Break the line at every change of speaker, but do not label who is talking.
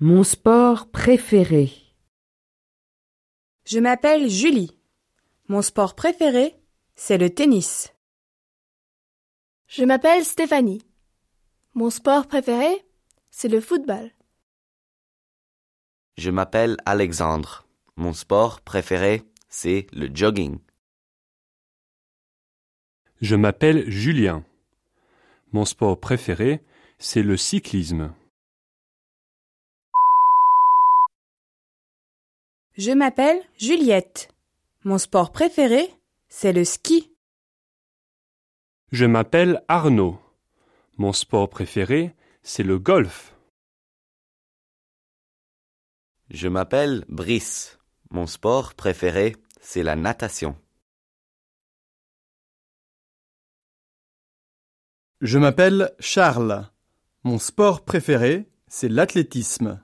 Mon sport préféré.
Je m'appelle Julie. Mon sport préféré, c'est le tennis.
Je m'appelle Stéphanie. Mon sport préféré, c'est le football.
Je m'appelle Alexandre. Mon sport préféré, c'est le jogging.
Je m'appelle Julien. Mon sport préféré, c'est le cyclisme.
Je m'appelle Juliette. Mon sport préféré, c'est le ski.
Je m'appelle Arnaud. Mon sport préféré, c'est le golf.
Je m'appelle Brice. Mon sport préféré, c'est la natation.
Je m'appelle Charles. Mon sport préféré, c'est l'athlétisme.